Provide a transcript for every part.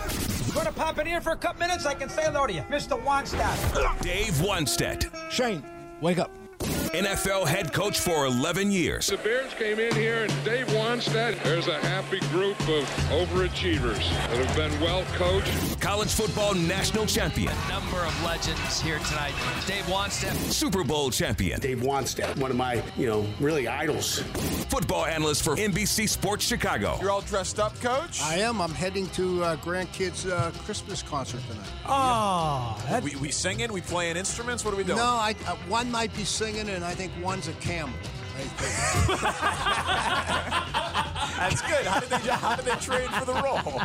We're gonna pop in here for a couple minutes. I can say hello to you, Mr. Wannstedt. Dave Wannstedt, Shane, wake up. NFL head coach for 11 years. The Bears came in here and Dave Wannstedt, there's a happy group of overachievers that have been well coached. College football national champion. A Number of legends here tonight. Dave Wannstedt. Super Bowl champion. Dave Wannstedt, one of my, you know, really idols. Football analyst for NBC Sports Chicago. You're all dressed up, coach? I am. I'm heading to uh, grandkids' uh, Christmas concert tonight. Oh, that, We, we singing? We playing instruments? What are we doing? No, I, uh, one might be singing, and I think one's a camel. I think. That's good. How did they how did they train for the role?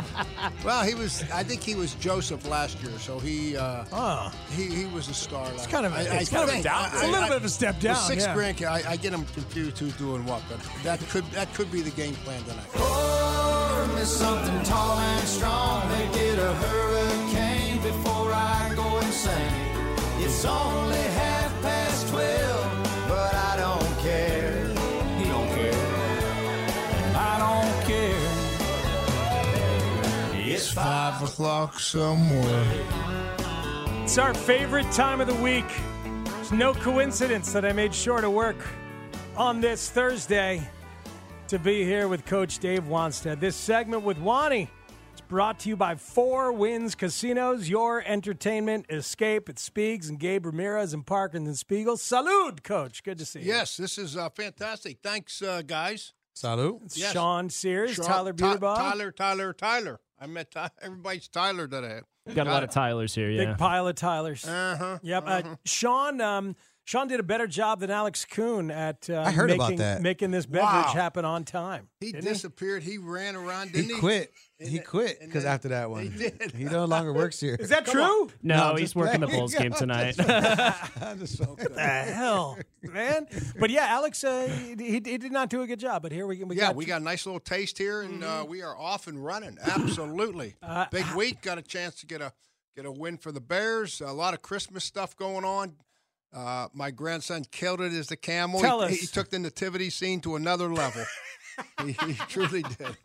well, he was. I think he was Joseph last year, so he uh, oh, he he was a star. Last kind of a- I, it's kind of a think. downgrade. It's a little bit of a step the down, six yeah. grandkid. I, I get him confused who's doing what, but that could that could be the game plan tonight. Pour me something tall and strong. Make it a hurricane before I go insane. It's only half It's five. Five o'clock somewhere. It's our favorite time of the week. It's no coincidence that I made sure to work on this Thursday to be here with Coach Dave Wannstedt. This segment with Wanny is brought to you by Four Winds Casinos, your entertainment escape. It's Speaks and Gabe Ramirez and Parkins and Spiegel. Salute, Coach. Good to see you. Yes, this is uh, fantastic. Thanks, uh, guys. Salute. It's Yes. Sean Sears, Sean- Tyler Ty- Beerbaugh. Tyler, Tyler, Tyler. I met Ty- everybody's Tyler today. I. Got a lot of Tylers here, yeah. Big yeah. pile of Tylers. Uh huh. Yep. Uh, Sean. Um, Sean did a better job than Alex Kuhn at uh, I heard making, about that. making this beverage Wow. happen on time. He Didn't disappeared. He? ran around. Didn't he? quit. And He quit because after that one, He did. he no longer works here. Is that true? No, No, he's just working the. Bulls game tonight. I'm just so the hell, man? But yeah, Alex, uh, he, he did not do a good job. But here we, we yeah, got we got a nice little taste here, and uh, we are off and running. Absolutely, Uh, big week. Got a chance to get a get a win for the Bears. A lot of Christmas stuff going on. Uh, my grandson killed it as the camel. Tell he, us. he took the nativity scene to another level. he, he truly did.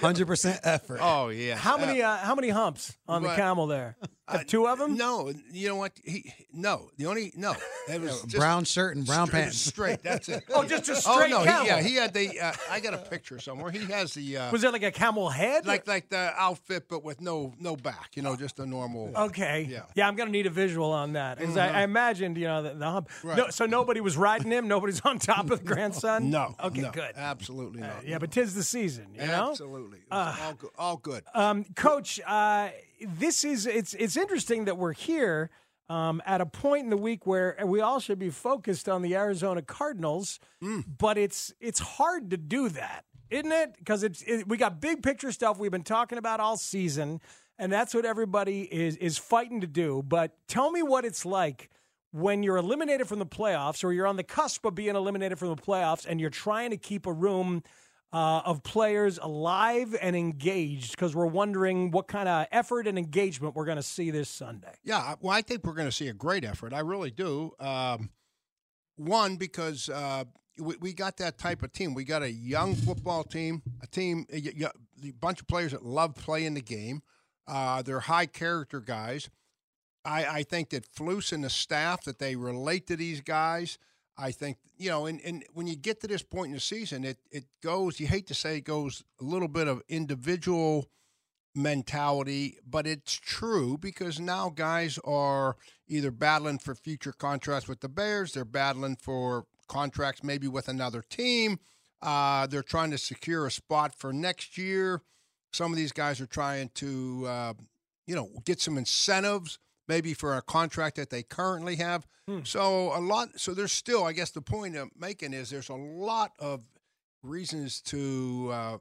Hundred percent effort. Oh yeah. how many uh, how many humps on the camel there? Have two of them? No, you know what? He no. The only no. It was brown shirt and brown straight, pants. Straight. That's it. Oh, just a Oh straight no. camel. He, yeah, he had the. Uh, I got a picture somewhere. He has the. Uh, Was there like a camel head? like like the outfit, but with no no back. You know, just a normal. Okay. Yeah. Yeah, I'm gonna need a visual on that because I, I imagined, you know, the, the hump. Right. No, so nobody was riding him. Nobody's on top of the grandson. No. Okay, no, good. Absolutely Uh, not. yeah, but tis the season, you know. Absolutely. It all good. All good. Um, Coach, uh, this is it's it's interesting that we're here um, at a point in the week where we all should be focused on the Arizona Cardinals, but it's it's hard to do that, isn't it? Because it's it, we got big picture stuff we've been talking about all season, and that's what everybody is is fighting to do. But tell me what it's like when you're eliminated from the playoffs, or you're on the cusp of being eliminated from the playoffs, and you're trying to keep a room uh, of players alive and engaged because we're wondering what kind of effort and engagement we're going to see this Sunday. Yeah, well, I think we're going to see a great effort. I really do. Um, one because uh, we, we got that type of team. We got a young football team, a team, a bunch of players that love playing the game. Uh, they're high character guys. I, I think that Flus and the staff that they relate to these guys. I think you know, and, and when you get to this point in the season, it it goes. You hate to say it goes a little bit of individual mentality, but it's true because now guys are either battling for future contracts with the Bears, they're battling for contracts maybe with another team. Uh, they're trying to secure a spot for next year. Some of these guys are trying to, uh, you know, get some incentives maybe for a contract that they currently have. So a lot. So there's still, I guess, the point I'm making is there's a lot of reasons to uh,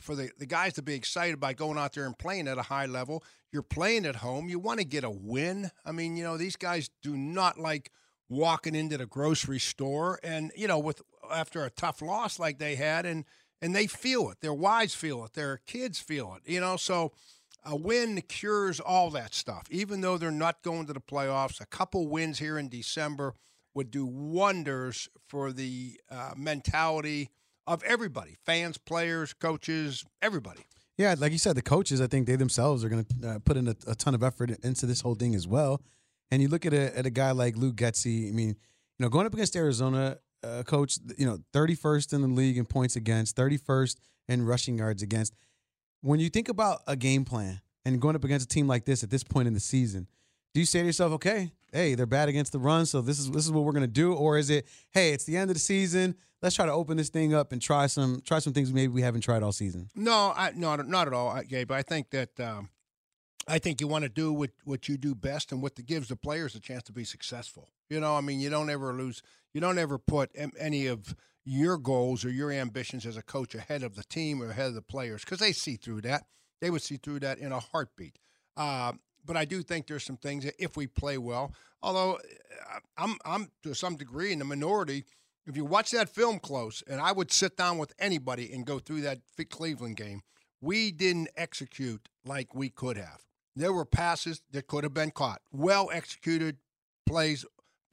for the, the guys to be excited by going out there and playing at a high level. You're playing at home. You want to get a win. I mean, you know, these guys do not like walking into the grocery store and you know with after a tough loss like they had and and they feel it. Their wives feel it. Their kids feel it. You know, so a win cures all that stuff. Even though they're not going to the playoffs, a couple wins here in December would do wonders for the uh, mentality of everybody fans, players, coaches, everybody. Yeah, like you said, the coaches, I think they themselves are going to uh, put in a, a ton of effort into this whole thing as well. And you look at a, at a guy like Luke Getsy. I mean, you know, going up against Arizona, uh, coach, you know, 31st in the league in points against, 31st in rushing yards against. When you think about a game plan and going up against a team like this at this point in the season, do you say to yourself, okay, hey, they're bad against the run, so this is this is what we're to do, or is it, hey, it's the end of the season, let's try to open this thing up and try some try some things maybe we haven't tried all season? No, I not not at all, I- Gabe. I think that um, I think you want to do what what you do best and what the, gives the players a chance to be successful. You know, I mean, you don't ever lose. You don't ever put any of your goals or your ambitions as a coach ahead of the team or ahead of the players because they see through that. They would see through that in a heartbeat. Uh, but I do think there's some things that if we play well, although uh, I'm I'm to some degree in the minority. If you watch that film close, and I would sit down with anybody and go through that Cleveland game, we didn't execute like we could have. There were passes that could have been caught, well executed plays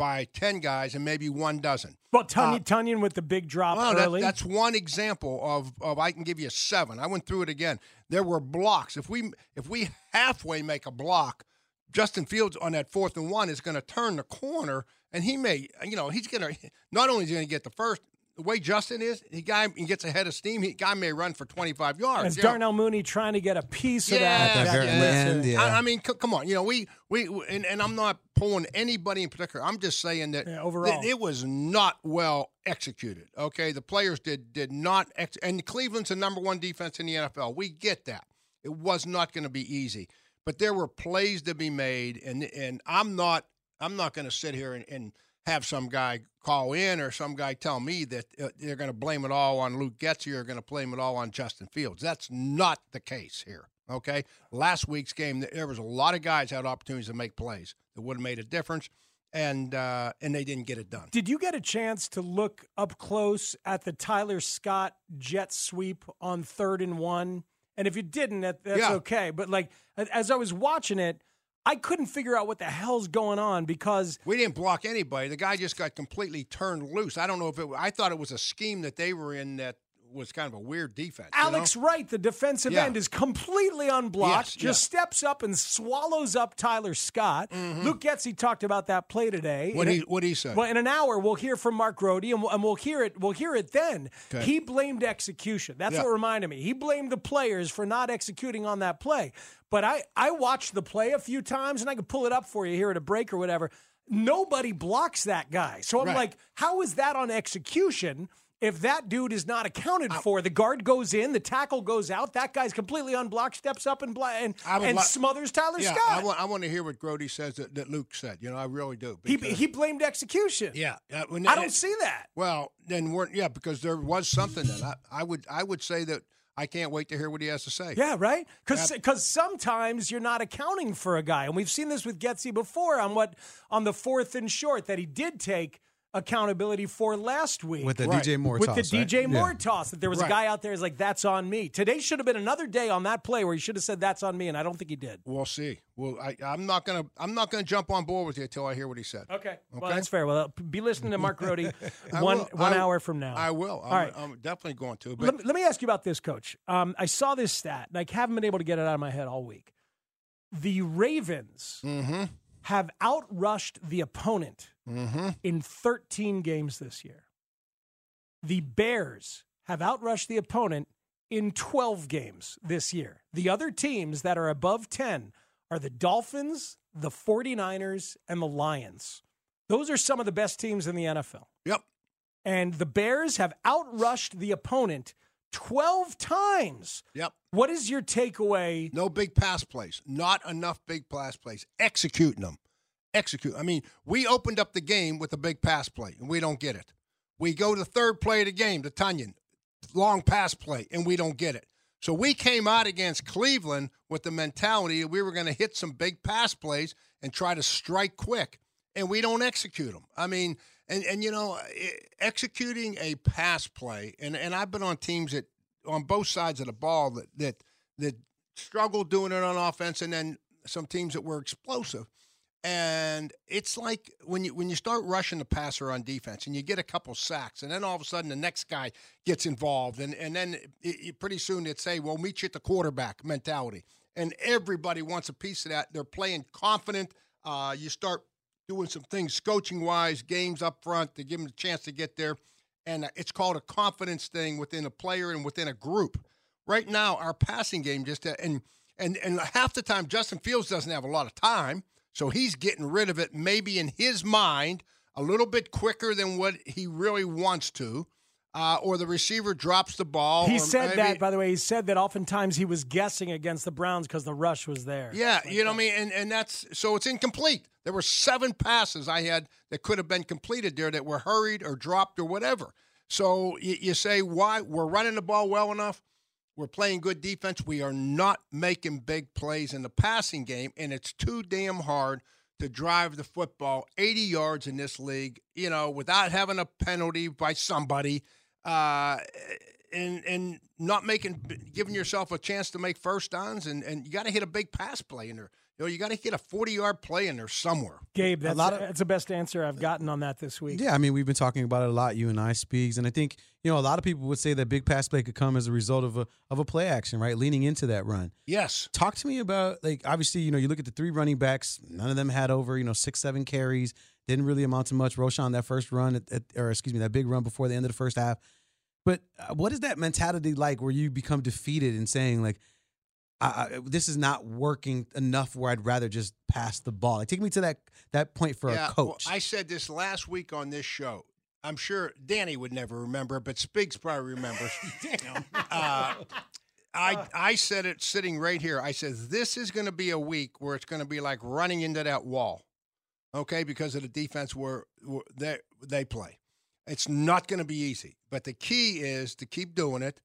by ten guys, and maybe one doesn't. Well, Tonyan, uh, Tonyan with the big drop Well, that- early. that's one example of, of I can give you seven. I went through it again. There were blocks. If we if we halfway make a block, Justin Fields on that fourth and one is going to turn the corner, and he may, you know, he's going to not only is he going to get the first. The way Justin is, he guy he gets ahead of steam. He guy may run for twenty five yards. As you know. Darnell Mooney trying to get a piece of Yeah, that. very that- end, yeah. I, I mean, c- come on. You know, we we and, and I'm not pulling anybody in particular. I'm just saying that Yeah, overall. that it was not well executed. Okay, the players did did not ex- and Cleveland's the number one defense in the NFL. We get that. It was not going to be easy, but there were plays to be made, and and I'm not I'm not going to sit here and, and have some guy call in or some guy tell me that uh, they're going to blame it all on Luke Getsy or going to blame it all on Justin Fields. That's not the case here. Okay, last week's game there was a lot of guys had opportunities to make plays that would have made a difference, and uh, and they didn't get it done. Did you get a chance to look up close at the Tyler Scott jet sweep on third and one? And if you didn't, that, that's Yeah. okay. But like as I was watching it, I couldn't figure out what the hell's going on because We didn't block anybody. The guy just got completely turned loose. I don't know if it. I thought it was a scheme that they were in that was kind of a weird defense. you Alex know? Wright, the defensive Yeah. end, is completely unblocked, Yes, just steps up and swallows up Tyler Scott. Mm-hmm. Luke Getsy talked about that play today. What he what he said. Well, in an hour, we'll hear from Mark Grote, and we'll, and we'll hear it. We'll hear it then. Okay. He blamed execution. That's Yeah. what reminded me. He blamed the players for not executing on that play. But I I watched the play a few times, and I could pull it up for you here at a break or whatever. Nobody blocks that guy. So I'm Right. like, how is that on execution? If that dude is not accounted for, the guard goes in, the tackle goes out, that guy's completely unblocked, steps up and, bla- and, and smothers Tyler yeah, Scott. I want, I want to hear what Grote says that, that Luke said. You know, I really do. he, he blamed execution. yeah, uh, when- I don't see that. Well, then we're yeah because there was something that I, I would I would say that I can't wait to hear what he has to say. Yeah, right? Because sometimes you're not accounting for a guy. And we've seen this with Getsy before on what on the fourth and short that he did take accountability for last week. With the Right. DJ Moore with toss, the right? DJ Yeah. Toss, that there was a guy out there who's like, that's on me. Today should have been another day on that play where he should have said that's on me, and I don't think he did. We'll see. Well, I, I'm not gonna I'm not gonna jump on board with you until I hear what he said. Okay. Well, that's fair. Well, be listening to Mark Grote one will- one I- hour from now. I will. I'm, All right. I'm definitely going to. But Let, me- let me ask you about this, Coach. Um, I saw this stat, and I haven't been able to get it out of my head all week. The Ravens Mm-hmm. Have outrushed the opponent Mm-hmm. in 13 games this year. The Bears have outrushed the opponent in 12 games this year. The other teams that are above 10 are the Dolphins, the 49ers, and the Lions. Those are some of the best teams in the NFL. Yep. And the Bears have outrushed the opponent 12 times. Yep. What is your takeaway? No big pass plays. Not enough big pass plays. Executing them. Execute. I mean, we opened up the game with a big pass play, and we don't get it. We go to the third play of the game, the Tonyan, long pass play, and we don't get it. So we came out against Cleveland with the mentality that we were going to hit some big pass plays and try to strike quick, and we don't execute them. I mean, and and you know, executing a pass play, and and I've been on teams that on both sides of the ball that that that struggle doing it on offense, and then some teams that were explosive. And it's like when you when you start rushing the passer on defense, and you get a couple sacks, and then all of a sudden the next guy gets involved, and and then it, it, pretty soon they'd say, "Well, meet you at the quarterback mentality," and everybody wants a piece of that. They're playing confident. Uh, you start doing some things coaching wise, games up front to give them a chance to get there, and it's called a confidence thing within a player and within a group. Right now, our passing game just uh, and and and half the time Justin Fields doesn't have a lot of time. So he's getting rid of it, maybe in his mind, a little bit quicker than what he really wants to. Uh, or the receiver drops the ball. He said maybe- that, by the way. He said that oftentimes he was guessing against the Browns because the rush was there. Yeah, you know what I mean? And, and that's so it's incomplete. There were seven passes I had that could have been completed there that were hurried or dropped or whatever. So you, you say, why? We're running the ball well enough. We're playing good defense. We are not making big plays in the passing game, and it's too damn hard to drive the football 80 yards in this league, you know, without having a penalty by somebody. Uh, and and not making giving yourself a chance to make first downs and, and you got to hit a big pass play in there. You know, you got to hit a 40 yard play in there somewhere. Gabe, that's, a lot of- that's the best answer I've gotten on that this week. Yeah, I mean, we've been talking about it a lot, you and I, Speaks, and I think you know a lot of people would say that big pass play could come as a result of a of a play action, right? Leaning into that run. Yes. Talk to me about like obviously, you know, you look at the three running backs, none of them had over you know six, seven carries, didn't really amount to much. Roschon that first run, at, at, or excuse me, that big run before the end of the first half. But uh, what is that mentality like where you become defeated and saying like, I, I, this is not working enough where I'd rather just pass the ball? Like, take me to that that point for yeah, a coach. well, I said this last week on this show. I'm sure Danny would never remember, but Spiegs probably remembers. Damn. Uh, I I said it sitting right here. I said this is going to be a week where it's going to be like running into that wall, okay? Because of the defense where, where they they play. It's not going to be easy, but the key is to keep doing it,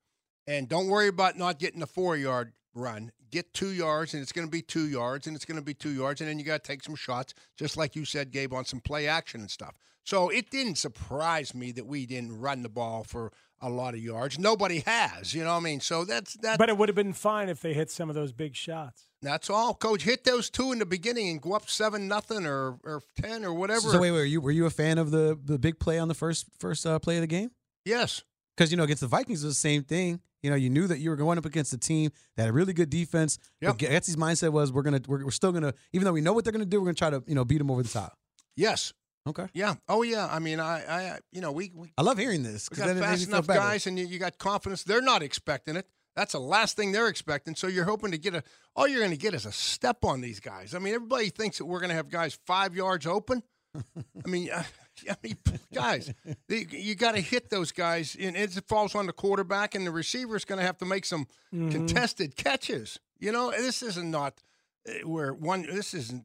and don't worry about not getting the four yard run. Get two yards, and it's going to be two yards, and it's going to be two yards, and then you got to take some shots, just like you said, Gabe, on some play action and stuff. So it didn't surprise me that we didn't run the ball for a lot of yards. Nobody has, you know what I mean? So that's that. But it would have been fine if they hit some of those big shots. That's all, Coach. Hit those two in the beginning and go up seven nothing or or ten or whatever. So wait, wait, were you were you a fan of the the big play on the first first uh, play of the game? Yes, because you know against the Vikings it was the same thing. You know, you knew that you were going up against a team that had a really good defense. Yep. But Getsy's mindset was we're gonna we're, we're still gonna even though we know what they're gonna do, we're gonna try to you know beat them over the top. Yes. Okay. Yeah. Oh yeah. I mean, I I you know we we I love hearing this We because got then it makes fast enough guys, and you, you got confidence. They're not expecting it. That's the last thing they're expecting. So you're hoping to get a. All you're going to get is a step on these guys. I mean, everybody thinks that we're going to have guys five yards open. I mean, uh, I mean, guys, they, you got to hit those guys, and it falls on the quarterback, and the receiver is going to have to make some Mhm. contested catches. You know, this isn't not uh, where one. This isn't.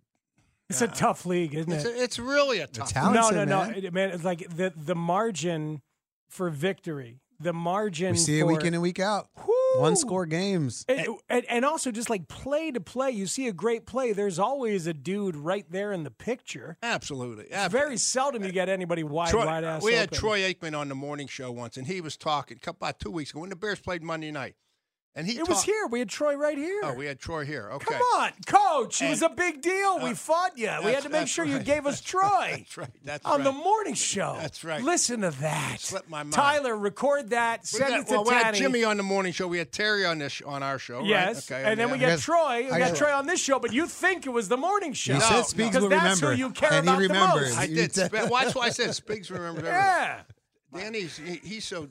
It's a tough league, isn't It's, it? a, it's really a tough. no, no, no, It- man. It's like the the margin for victory, the margin. We see it for, week in and week out. One score games. And, and, and also just like play to play, you see a great play. There's always a dude right there in the picture. Absolutely. It's very seldom you get anybody wide, Troy- wide ass. we had open. Troy Aikman on the morning show once, and he was talking a couple about two weeks ago when the Bears played Monday night, and he It was here. We had Troy right here. Oh, we had Troy here. Okay, Come on, coach. It was a big deal. we Uh, fought you. We had to make that's sure you gave us Troy. That's right. That's on the morning show. That's right. Listen to that. Slipped my mind. Tyler, record that. We Send got- it to well, we had Jimmy on the morning show. We had Terry on this on our show. right? Yes, Okay, and then we yeah. got Troy. We I got got- Troy on this show, but you think it was the morning show? He said Speaks because will that's remember, who you care and he about remembers. the most. I did. Sp- Watch why I said Spiegs remembers everything. Yeah. Danny's he, he's so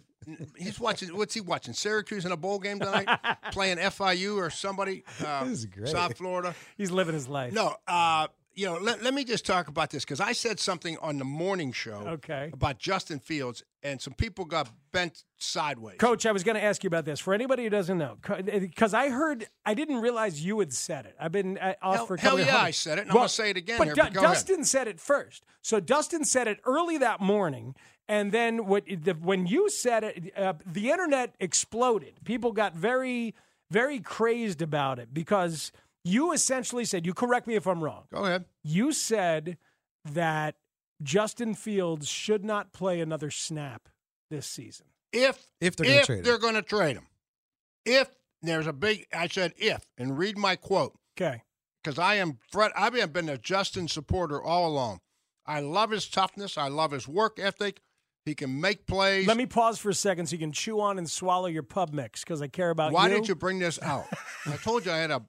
He's watching. What's he watching? Syracuse in a bowl game tonight, playing FIU or somebody. Uh, This is great. South Florida. He's living his life. No, uh, you know, let, let me just talk about this because I said something on the morning show Okay. about Justin Fields, and some people got bent sideways. Coach, I was going to ask you about this. For anybody who doesn't know, because I heard, I didn't realize you had said it. I've been uh, off Hell- for a couple of yeah, hundred- I said it, and I'm gonna say it again But, here, Du- but go ahead. Dustin said it first. So Dustin said it early that morning, and then what? The, when you said it, uh, the internet exploded. People got very, very crazed about it because you essentially said, "You correct me if I'm wrong." Go ahead. You said that Justin Fields should not play another snap this season. If If they're gonna if trade him. they're going to trade him, if there's a big, I said if, and read my quote. Okay. because I am Fred. I've been a Justin supporter all along. I love his toughness. I love his work ethic. He can make plays. Let me pause for a second so you can chew on and swallow your pub mix because I care about Why you. Why didn't you bring this out? I told you I had a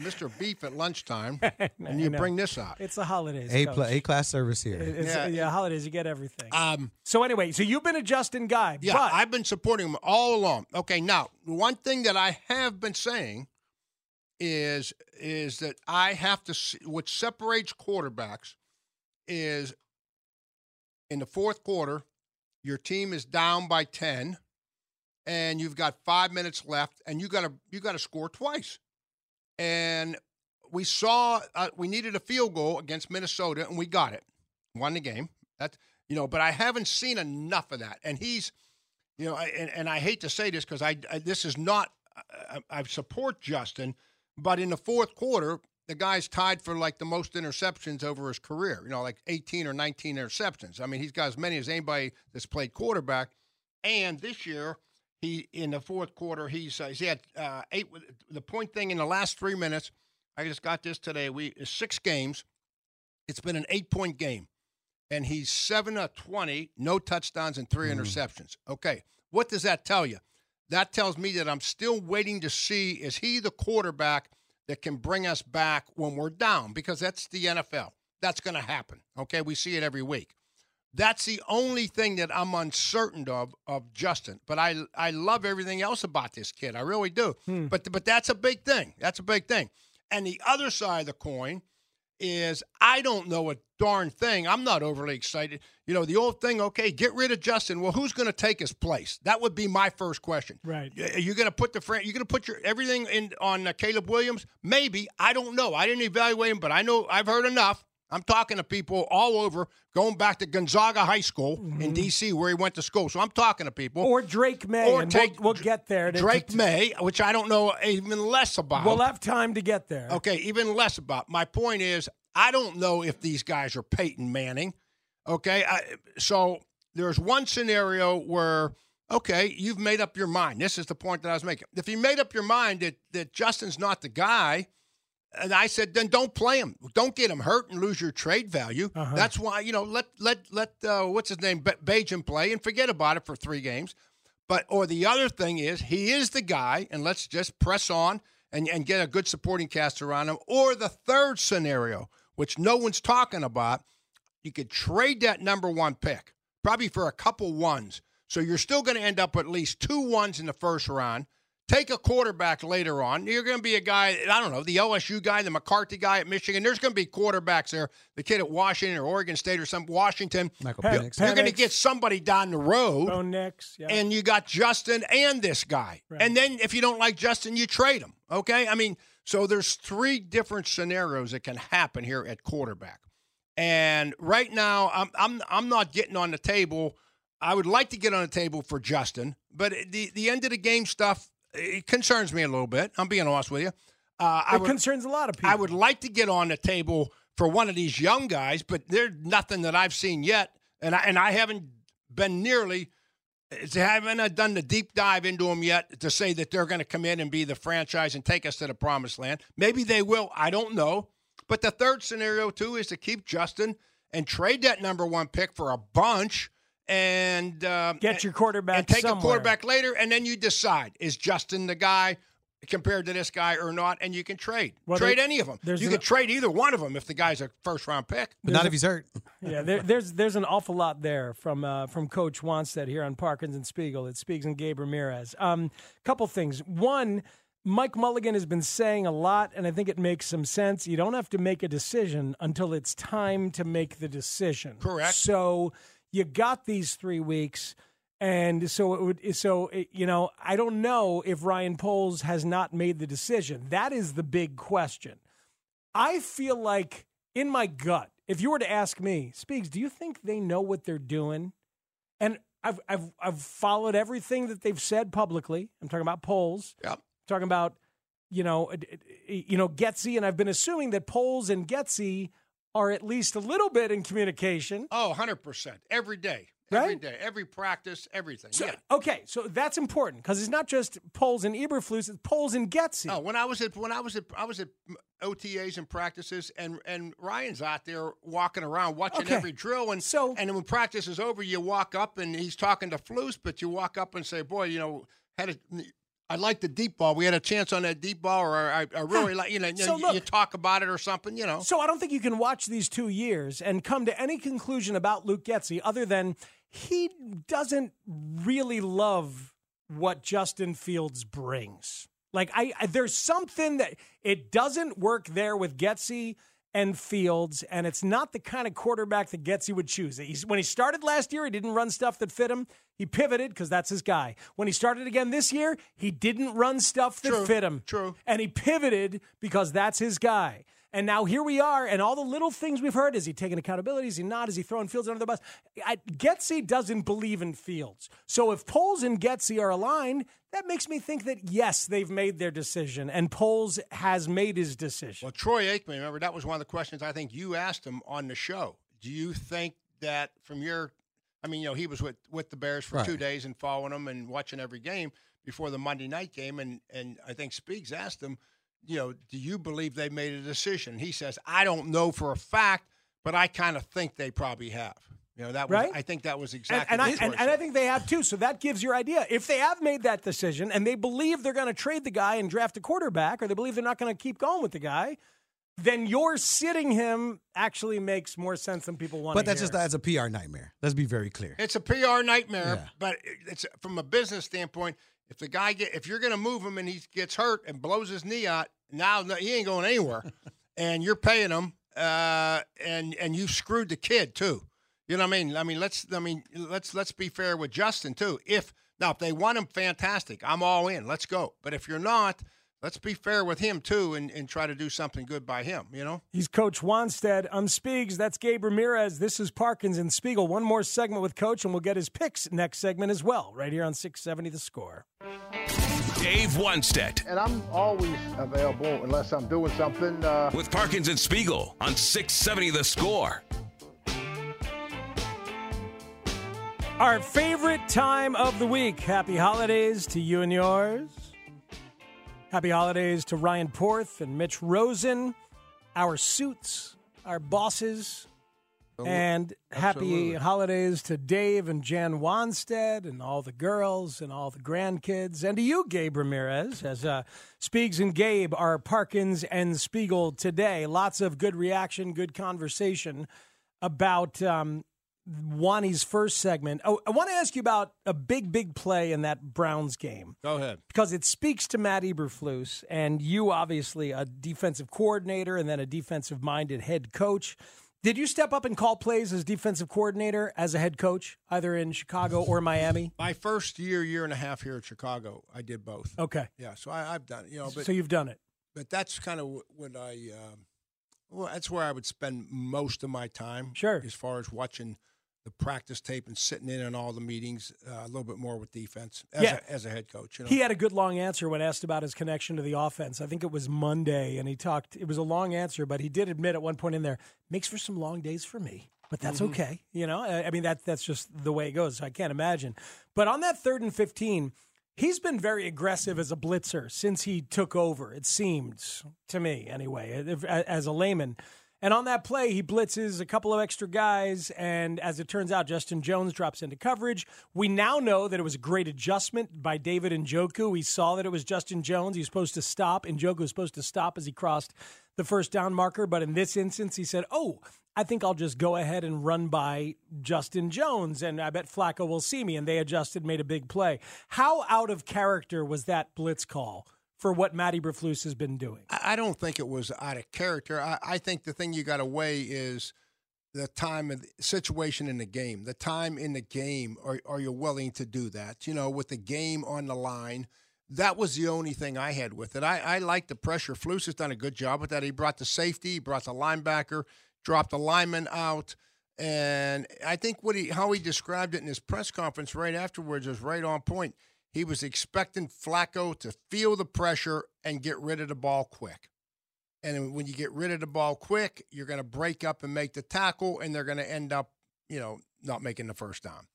Mr. Beef at lunchtime, and you I know. bring this out. It's the holidays. A, Coach. pla- a class service here. It's, yeah. Yeah. holidays. You get everything. Um, so anyway, so you've been a Justin guy, yeah, but I've been supporting him all along. Okay, now one thing that I have been saying is is that I have to. See, what separates quarterbacks is in the fourth quarter, your team is down by ten, and you've got five minutes left, and you got to you got to score twice. And we saw uh, we needed a field goal against Minnesota, and we got it, won the game. That you know, but I haven't seen enough of that. And he's, you know, and, and I hate to say this because I, I this is not I, I support Justin, but in the fourth quarter, the guy's tied for like the most interceptions over his career. You know, like 18 or 19 interceptions. I mean, he's got as many as anybody that's played quarterback. And this year, he in the fourth quarter, he's uh, he had uh, eight. The point thing in the last three minutes, I just got this today. We six games. It's been an eight point game, and he's seven of twenty, no touchdowns and 3 interceptions. Okay, what does that tell you? That tells me that I'm still waiting to see is he the quarterback that can bring us back when we're down because that's the NFL. That's going to happen. Okay, we see it every week. That's the only thing that I'm uncertain of of Justin. But I I love everything else about this kid. I really do. Hmm. But but that's a big thing. That's a big thing. And the other side of the coin is I don't know a darn thing. I'm not overly excited. You know, the old thing, okay, get rid of Justin. Well, who's going to take his place? That would be my first question. Right. Are you going to put the fran- you going to put your everything in on uh, Caleb Williams? Maybe. I don't know. I didn't evaluate him, but I know I've heard enough. I'm talking to people all over, going back to Gonzaga High School in mm-hmm. D.C. where he went to school. So I'm talking to people. or Drake Maye, Or take we'll, we'll get there. to- Drake to- Maye, which I don't know even less about. We'll have time to get there. Okay, even less about. My point is, I don't know if these guys are Peyton Manning. Okay, I, so there's one scenario where, okay, you've made up your mind. This is the point that I was making. If you made up your mind that that Justin's not the guy, and I said, then don't play him. Don't get him hurt and lose your trade value. That's why you know let let let uh, what's his name Ba- Bagent play and forget about it for three games. But or the other thing is he is the guy, and let's just press on and, and get a good supporting cast around him. Or the third scenario, which no one's talking about, you could trade that number one pick, probably for a couple ones. So you're still going to end up with at least two ones in the first round. Take a quarterback later on. You're going to be a guy, I don't know, the LSU guy, the McCarthy guy at Michigan. There's going to be quarterbacks there. The kid at Washington or Oregon State or some Washington. Michael Pe- Penix. You're going to get somebody down the road Bo Nix. Yeah. and you got Justin and this guy. And then if you don't like Justin, you trade him. Okay? I mean, so there's three different scenarios that can happen here at quarterback. And right now, I'm I'm I'm not getting on the table. I would like to get on the table for Justin, but the the end of the game stuff it concerns me a little bit. I'm being honest with you. Uh, I it would, concerns a lot of people. I would like to get on the table for one of these young guys, but there's nothing that I've seen yet, and I and I haven't been nearly. Haven't done the deep dive into them yet to say that they're going to come in and be the franchise and take us to the promised land. Maybe they will. I don't know. But the third scenario too is to keep Justin and trade that number one pick for a bunch and uh, Get your quarterback and take somewhere. a quarterback later, and then you decide: is Justin the guy? compared to this guy or not, and you can trade. Well, trade there- any of them. there's You an- can trade either one of them if the guy's a first round pick. But not if he's hurt. Yeah, there, there's there's an awful lot there from uh, from Coach Wannstedt here on Parkins and Spiegel. It speaks and Gabe Ramirez. Um, couple things. One, Mike Mulligan has been saying a lot, and I think it makes some sense. You don't have to make a decision until it's time to make the decision. Correct. So you got these three weeks. And so it would. So it, you know, I don't know if Ryan Poles has not made the decision. That is the big question. I feel like in my gut, if you were to ask me, Speaks, do you think they know what they're doing? And I've I've I've followed everything that they've said publicly. I'm talking about Poles. Yep. Talking about you know you know Getsy, and I've been assuming that Poles and Getsy are at least a little bit in communication. Oh, 100%. Every day. Right? Every day. Every practice, everything. So, yeah. Okay, so that's important because it's not just Poles and Eberflus; it's Poles and Getsy. No, when I was at when I was at I was at OTAs and practices, and and Ryan's out there walking around watching Okay. every drill, and so and when practice is over, you walk up and he's talking to Flus, but you walk up and say, "Boy, you know, had a." I like the deep ball. We had a chance on that deep ball, or I, I really like you know. So you, look- you talk about it or something, you know. So I don't think you can watch these two years and come to any conclusion about Luke Getsy other than he doesn't really love what Justin Fields brings. Like I, I there's something that it doesn't work there with Getsy and Fields, and it's not the kind of quarterback that Getsy would choose. He's, when he started last year, he didn't run stuff that fit him. He pivoted because that's his guy. When he started again this year, he didn't run stuff that True, fit him. true. And he pivoted because that's his guy. And now here we are, and all the little things we've heard is he taking accountability? Is he not? Is he throwing Fields under the bus? I, Getsy doesn't believe in Fields. So if Poles and Getsy are aligned, that makes me think that yes, they've made their decision, and Poles has made his decision. Well, Troy Aikman, remember that was one of the questions I think you asked him on the show. Do you think that from your, I mean, you know, he was with with the Bears for Right. two days and following them and watching every game before the Monday night game, and and I think Speaks asked him, you know, do you believe they made a decision? He says, I don't know for a fact, but I kind of think they probably have. You know, that was, Right? I think that was exactly. and, I, the and, and I think they have too. So that gives your idea. If they have made that decision and they believe they're going to trade the guy and draft a quarterback, or they believe they're not going to keep going with the guy, then your sitting him actually makes more sense than people want. But that's hear. just that's a PR nightmare. Let's be very clear. It's a PR nightmare, Yeah. but it's from a business standpoint. If the guy get, if you're going to move him and he gets hurt and blows his knee out, now he ain't going anywhere, and you're paying him, uh, and and you screwed the kid too. You know what I mean? I mean, let's I mean let's let's be fair with Justin too. If now if they want him, fantastic. I'm all in. Let's go. But if you're not, let's be fair with him too, and, and try to do something good by him. You know. He's Coach Wannstedt. I'm Spiegs. That's Gabe Ramirez. This is Parkins and Spiegel. One more segment with Coach, and we'll get his picks next segment as well, right here on 670 The Score. Dave Wannstedt And I'm always available unless I'm doing something. Uh, with Parkins and Spiegel on 670 The Score. Our favorite time of the week. Happy holidays to you and yours. Happy holidays to Ryan Porth and Mitch Rosen, our suits, our bosses. And happy absolutely. holidays to Dave and Jan Wannstedt and all the girls and all the grandkids. And to you, Gabe Ramirez, as uh, Spiegs and Gabe are Parkins and Spiegel today. Lots of good reaction, good conversation about um, Wanny's first segment. Oh, I want to ask you about a big, big play in that Browns game Go ahead. because it speaks to Matt Eberflus, and you obviously a defensive coordinator and then a defensive minded head coach. Did you step up and call plays as defensive coordinator as a head coach, either in Chicago or Miami? My first year, year and a half here at Chicago, I did both. Okay, Yeah, so I, I've done it. You know, but so you've done it. but that's kind of what I. Um, well, that's where I would spend most of my time. Sure. As far as watching the practice tape and sitting in on all the meetings, uh, a little bit more with defense as, Yeah. a, as a head coach. You know? He had a good long answer when asked about his connection to the offense. I think it was Monday, and he talked. It was a long answer, but he did admit at one point in there makes for some long days for me, but that's Mm-hmm. okay. You know, I I mean that that's just the way it goes. I can't imagine. But on that third and fifteen, he's been very aggressive as a blitzer since he took over. It seems to me, anyway, as a layman. And on that play, he blitzes a couple of extra guys. And as it turns out, Justin Jones drops into coverage. We now know that it was a great adjustment by David and Njoku. We saw that it was Justin Jones. He was supposed to stop. and Njoku was supposed to stop as he crossed the first down marker. But in this instance, he said, Oh, I think I'll just go ahead and run by Justin Jones, and I bet Flacco will see me. And they adjusted, made a big play. How out of character was that blitz call for what Matt Eberflus has been doing? I don't think it was out of character. I, I think the thing you got to weigh is the time and situation in the game. The time in the game, are, are you willing to do that? You know, with the game on the line. That was the only thing I had with it. I, I like the pressure. Flus has done a good job with that. He brought the safety, he brought the linebacker, dropped the lineman out. And I think what he how he described it in his press conference right afterwards was right on point. He was expecting Flacco to feel the pressure and get rid of the ball quick. And when you get rid of the ball quick, you're going to break up and make the tackle, and they're going to end up, you know, not making the first down.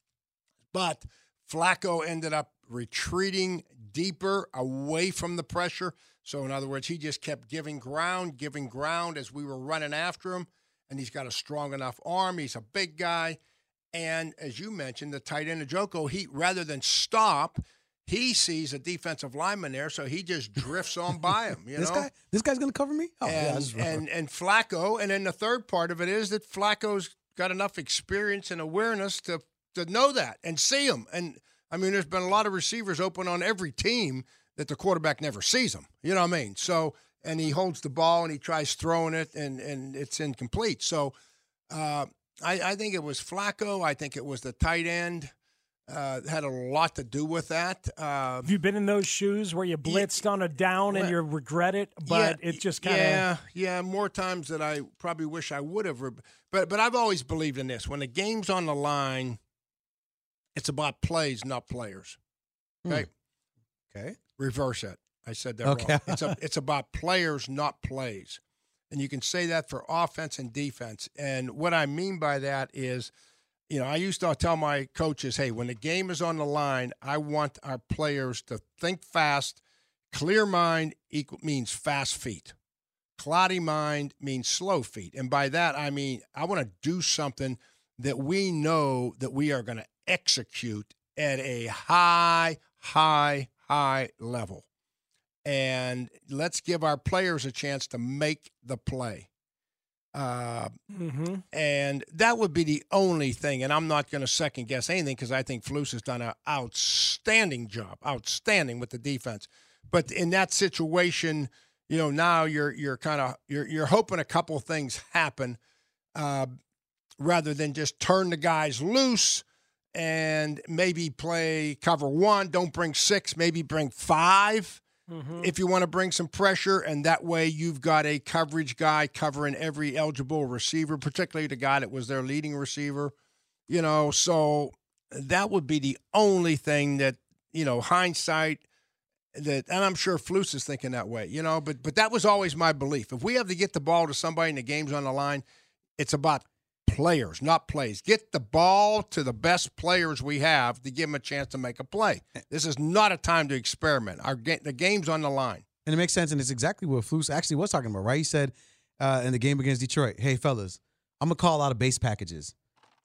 But Flacco ended up retreating deeper away from the pressure. So, in other words, he just kept giving ground, giving ground as we were running after him. And he's got a strong enough arm. He's a big guy. And as you mentioned, the tight end of Njoku, he rather than stop, he sees a defensive lineman there, so he just drifts on by him. You this know, guy, this guy's gonna cover me. Oh, yeah, and, is- and and Flacco, and then the third part of it is that Flacco's got enough experience and awareness to to know that and see him. And I mean, there's been a lot of receivers open on every team that the quarterback never sees them. You know what I mean? So and he holds the ball and he tries throwing it and and it's incomplete. So uh, I, I think it was Flacco. I think it was the tight end. Uh, had a lot to do with that. Uh, Have you been in those shoes where you blitzed on a down and you regret it, but yeah, it just kind of yeah, yeah. More times than I probably wish I would have. But but I've always believed in this. When the game's on the line, it's about plays, not players. Okay. Okay. Reverse it. I said that Okay. wrong. It's a, it's about players, not plays. And you can say that for offense and defense. And what I mean by that is, you know, I used to tell my coaches, hey, when the game is on the line, I want our players to think fast. Clear mind equal, means fast feet. Cloudy mind means slow feet. And by that, I mean, I want to do something that we know that we are going to execute at a high, high, high level. And let's give our players a chance to make the play. Uh, Mm-hmm. and that would be the only thing. And I'm not going to second guess anything because I think Flus has done an outstanding job, outstanding with the defense. But in that situation, you know, now you're you're kind of you're you're hoping a couple things happen, uh, rather than just turn the guys loose and maybe play cover one. Don't bring six, maybe bring 5 if you want to bring some pressure, and that way you've got a coverage guy covering every eligible receiver, particularly the guy that was their leading receiver. You know, so that would be the only thing that you know hindsight that, and I'm sure Flus is thinking that way. You know, but but that was always my belief. If we have to get the ball to somebody and the game's on the line, it's about players, not plays. Get the ball to the best players we have to give them a chance to make a play. This is not a time to experiment. Our ga- the game's on the line. And it makes sense, and it's exactly what Flus actually was talking about, right? He said uh, in the game against Detroit, "Hey fellas, I'm gonna call out of base packages.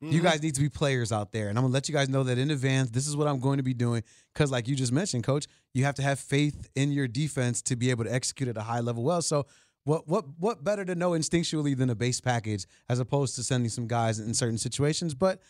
You Mhm. guys need to be players out there, and I'm gonna let you guys know that in advance. This is what I'm going to be doing because, like you just mentioned, Coach, you have to have faith in your defense to be able to execute at a high level well. So." What what what better to know instinctually than a base package as opposed to sending some guys in certain situations? But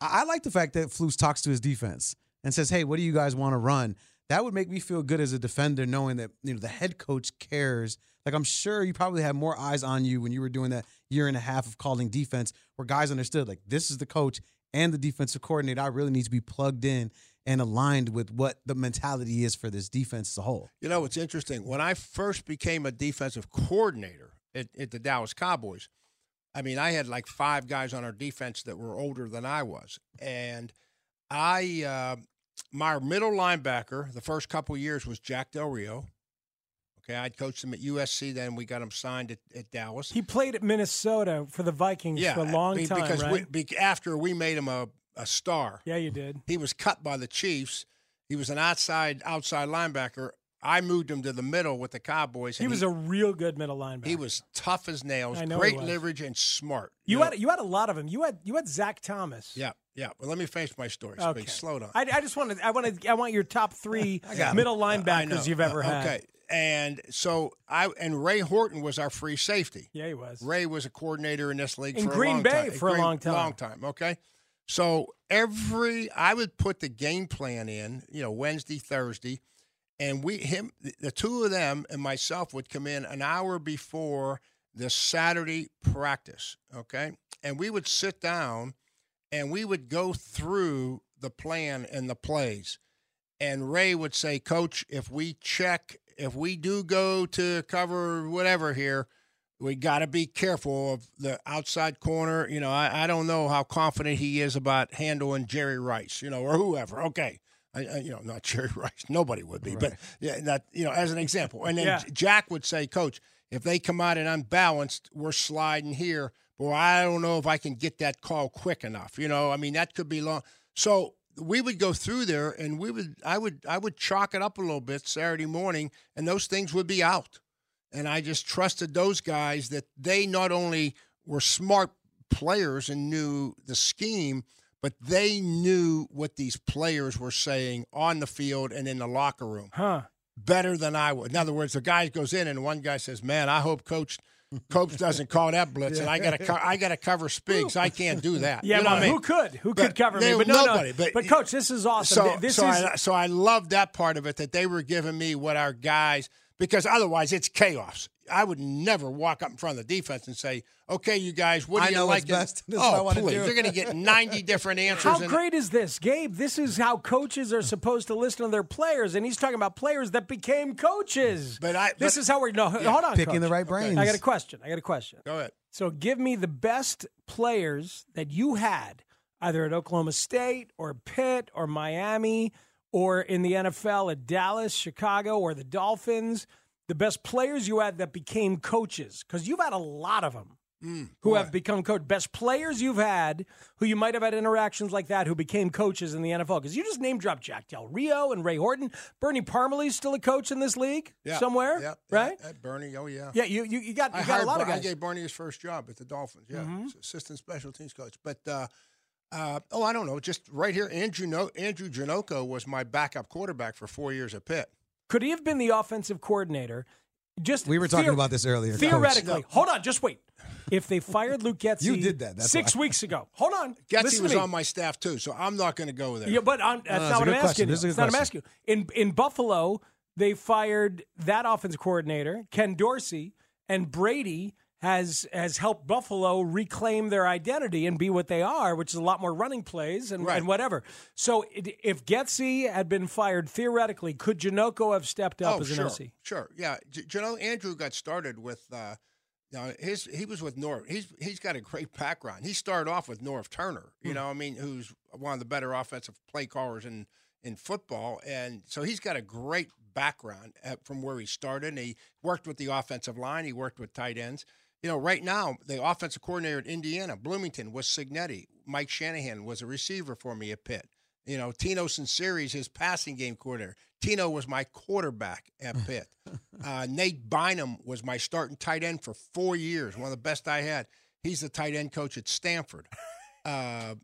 I like the fact that Flus talks to his defense and says, "Hey, what do you guys want to run?" That would make me feel good as a defender, knowing that you know the head coach cares. Like I'm sure you probably had more eyes on you when you were doing that year and a half of calling defense, where guys understood like this is the coach and the defensive coordinator. I really need to be plugged in and aligned with what the mentality is for this defense as a whole. You know, it's interesting. When I first became a defensive coordinator at, at the Dallas Cowboys, I mean, I had like five guys on our defense that were older than I was. And I, uh, my middle linebacker, the first couple of years was Jack Del Rio. Okay, I'd coached him at USC. Then we got him signed at, at Dallas. He played at Minnesota for the Vikings for a long be- time, because right? we, be, after we made him a, a star. yeah, you did. He was cut by the Chiefs. He was an outside outside linebacker. I moved him to the middle with the Cowboys. He was a real good middle linebacker. he was tough as nails, I know he great leverage, and smart. You know? had you had a lot of them. You had you had Zach Thomas. yeah, yeah. Well, let me finish my story. Okay. Slow down. I, I just wanted I wanted I want your top three middle know. linebackers you've ever Uh, had. Okay, and so I and Ray Horton was our free safety. Yeah, he was. Ray was a coordinator in this league In for Green a long Bay time. for a Green- long time. Long time. Okay. So every I would put the game plan in, you know, Wednesday, Thursday, and we him the two of them and myself would come in an hour before the Saturday practice. Okay, and we would sit down and we would go through the plan and the plays. And Ray would say, Coach, if we check, if we do go to cover whatever here, we got to be careful of the outside corner. You know, I, I don't know how confident he is about handling Jerry Rice, you know, or whoever. Okay. I, I, you know, not Jerry Rice. Nobody would be, but yeah, that you know, as an example. And then Yeah. Jack would say, Coach, if they come out and unbalanced, we're sliding here. Boy, I don't know if I can get that call quick enough. You know, I mean, that could be long. So we would go through there, and we would, I would, I would chalk it up a little bit Saturday morning, and those things would be out. And I just trusted those guys that they not only were smart players and knew the scheme, but they knew what these players were saying on the field and in the locker room Huh. better than I would. In other words, the guy goes in and one guy says, "Man, I hope coach coach doesn't call that blitz, and I got to co- I got to cover Spiegs. I can't do that." Yeah, you know well, I mean? who could? Who But could cover me? But no, nobody. no. But, coach, this is awesome. So, this so is I, so I love that part of it that they were giving me what our guys because otherwise it's chaos. I would never walk up in front of the defense and say, "Okay, you guys, what do I you know like?" best. This is what I oh, wanna please! do. They're going to get ninety different answers. How great is this, Gabe? This is how coaches are supposed to listen to their players, and he's talking about players that became coaches. But I- this but- is how we're no. Yeah. Hold on, Picking Coach. the right brains. I got a question. I got a question. Go ahead. So give me the best players that you had, either at Oklahoma State or Pitt or Miami or in the NFL at Dallas, Chicago, or the Dolphins. The best players you had that became coaches, because you've had a lot of them Mm, who have become coach. Best players you've had who you might have had interactions like that who became coaches in the NFL. Because you just name dropped Jack Del Rio and Ray Horton. Bernie Parmalee still a coach in this league Yeah, somewhere, yeah, right? yeah, at Bernie, oh yeah. Yeah, you you, you got you I got a lot of guys. I gave Bernie his first job at the Dolphins. Yeah, Mhm. assistant special teams coach. But uh, uh, oh, I don't know. Just right here, Andrew no- Andrew Janocko was my backup quarterback for four years at Pitt. Could he have been the offensive coordinator? Just We were talking about this earlier, Theoretically, No. hold on, just wait. If they fired Luke Getsy, You did that, that's six why. weeks ago. Hold on, Getsy was on my staff too, so I'm not going to go there. Yeah, but I'm, that's no, it's not what I'm question. asking. you. This is That's not what I'm asking. you. In in Buffalo, they fired that offensive coordinator, Ken Dorsey, and Brady has has helped Buffalo reclaim their identity and be what they are, which is a lot more running plays and, Right. and whatever. So it, if Getsy had been fired theoretically, could Janocko have stepped up oh, as an sure, OC? sure, yeah. J- you know, Andrew got started with. Uh, you know, his he was with North. He's he's got a great background. He started off with Norv Turner. You Hmm. know, I mean, who's one of the better offensive play callers in in football, and so he's got a great background at, from where he started. And he worked with the offensive line. He worked with tight ends. You know, right now the offensive coordinator at Indiana, Bloomington, was Cignetti. Mike Shanahan was a receiver for me at Pitt. You know, Tino Sunseri's his passing game coordinator. Tino was my quarterback at Pitt. Uh, Nate Byham was my starting tight end for four years, one of the best I had. He's the tight end coach at Stanford. Uh,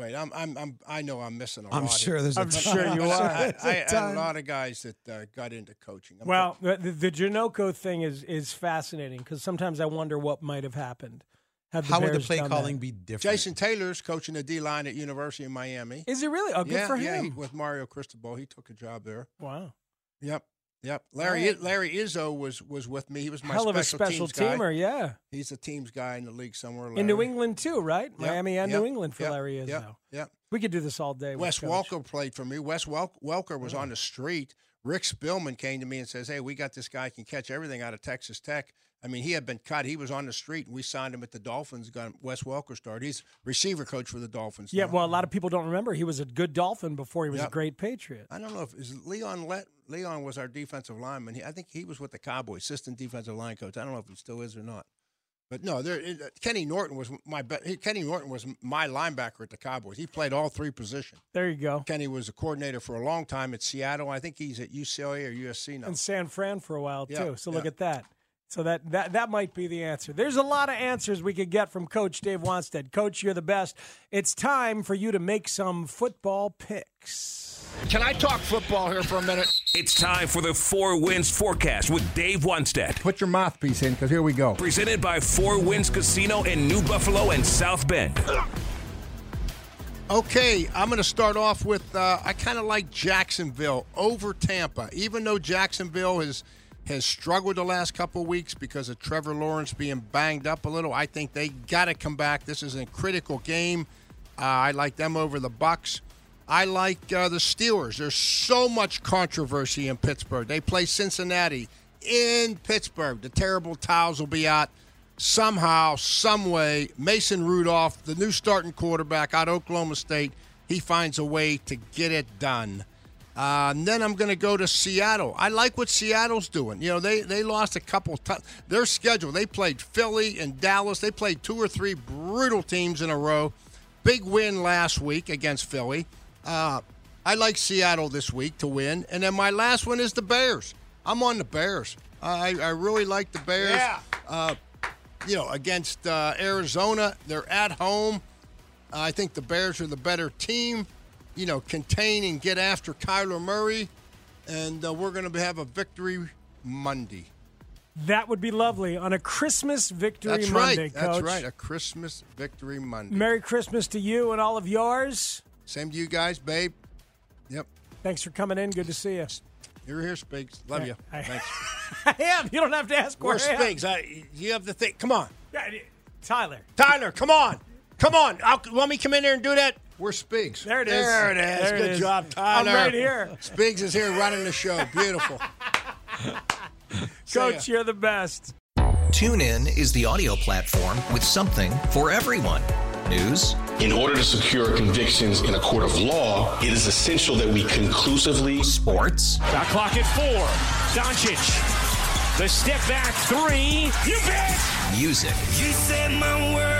wait, I'm, I'm, I'm, I know I'm missing a I'm lot. sure here. there's a I'm ton. sure you are. I, There's a I had a lot of guys that uh, got into coaching. I'm Well, the, the Janocko thing is is fascinating because sometimes I wonder what might have happened. Had the How would the play calling that. be different? Jason Taylor's coaching the D line at University of Miami. Is he really? Oh, good yeah, for yeah, him. he- with Mario Cristobal, he took a job there. wow. Yep, yep. Larry right. Larry Izzo was was with me. He was my Hell of a special, special teams guy. teamer, yeah. He's a teams guy in the league somewhere. In New England too, right? Yep, Miami and yep, New England for yep, Larry Izzo. Yep, yep. We could do this all day. Wes Welker played for me. Wes Wel- Welker was mm. on the street. Rick Spielman came to me and says, "Hey, we got this guy can catch everything out of Texas Tech." I mean, he had been cut. He was on the street, and we signed him at the Dolphins. Got Wes Welker started. He's receiver coach for the Dolphins. Yeah, now. well, a lot of people don't remember he was a good Dolphin before he was a great Patriot. I don't know if is Leon Lett Leon was our defensive lineman. He, I think he was with the Cowboys, assistant defensive line coach. I don't know if he still is or not. But no, there, uh, Kenny Norton was my Kenny Norton was my linebacker at the Cowboys. He played all three positions. There you go. Kenny was a coordinator for a long time at Seattle. I think he's at UCLA or USC now. And San Fran for a while too. Yeah, so look at that. So that, that that might be the answer. There's a lot of answers we could get from Coach Dave Wannstedt. Coach, you're the best. It's time for you to make some football picks. Can I talk football here for a minute? It's time for the Four Winds Forecast with Dave Wannstedt. Put your mouthpiece in, because here we go. Presented by Four Winds Casino in New Buffalo and South Bend. Okay, I'm going to start off with uh, I kind of like Jacksonville over Tampa, even though Jacksonville has has struggled the last couple weeks because of Trevor Lawrence being banged up a little. I think they got to come back. This is a critical game. Uh, I like them over the Bucs. I like uh, the Steelers. There's so much controversy in Pittsburgh. They play Cincinnati in Pittsburgh. The terrible towels will be out somehow, some way. Mason Rudolph, the new starting quarterback out Oklahoma State, he finds a way to get it done. Uh, and then I'm going to go to Seattle. I like what Seattle's doing. You know, they they lost a couple. T- their schedule. They played Philly and Dallas. They played two or three brutal teams in a row. Big win last week against Philly. Uh, I like Seattle this week to win. And then my last one is the Bears. I'm on the Bears. I, I really like the Bears. Yeah. Uh, you know, against uh, Arizona, they're at home. I think the Bears are the better team. You know, contain and get after Kyler Murray, and uh, we're going to have a victory Monday. That would be lovely on a Christmas victory That's Monday, right. Coach. That's right. A Christmas victory Monday. Merry Christmas to you and all of yours. Same to you guys, babe. Yep. Thanks for coming in. Good to see you. You're here, Spiegs. Love you. I- Thanks. I am. You don't have to ask where Where's am. Spiegs? I, you have the thing. Come on. Yeah, Tyler. Tyler, come on. Come on. I'll, want me come in there and do that? Where's Spiegs? There it is. There it is. There Good is. job, I'm right here. Spiegs is here running the show. Beautiful. Coach, you're the best. TuneIn is the audio platform with something for everyone. News, In order to secure convictions in a court of law, it is essential that we conclusively. sports, Shot clock at four. Doncic. The step back three. You bet. music, You set my world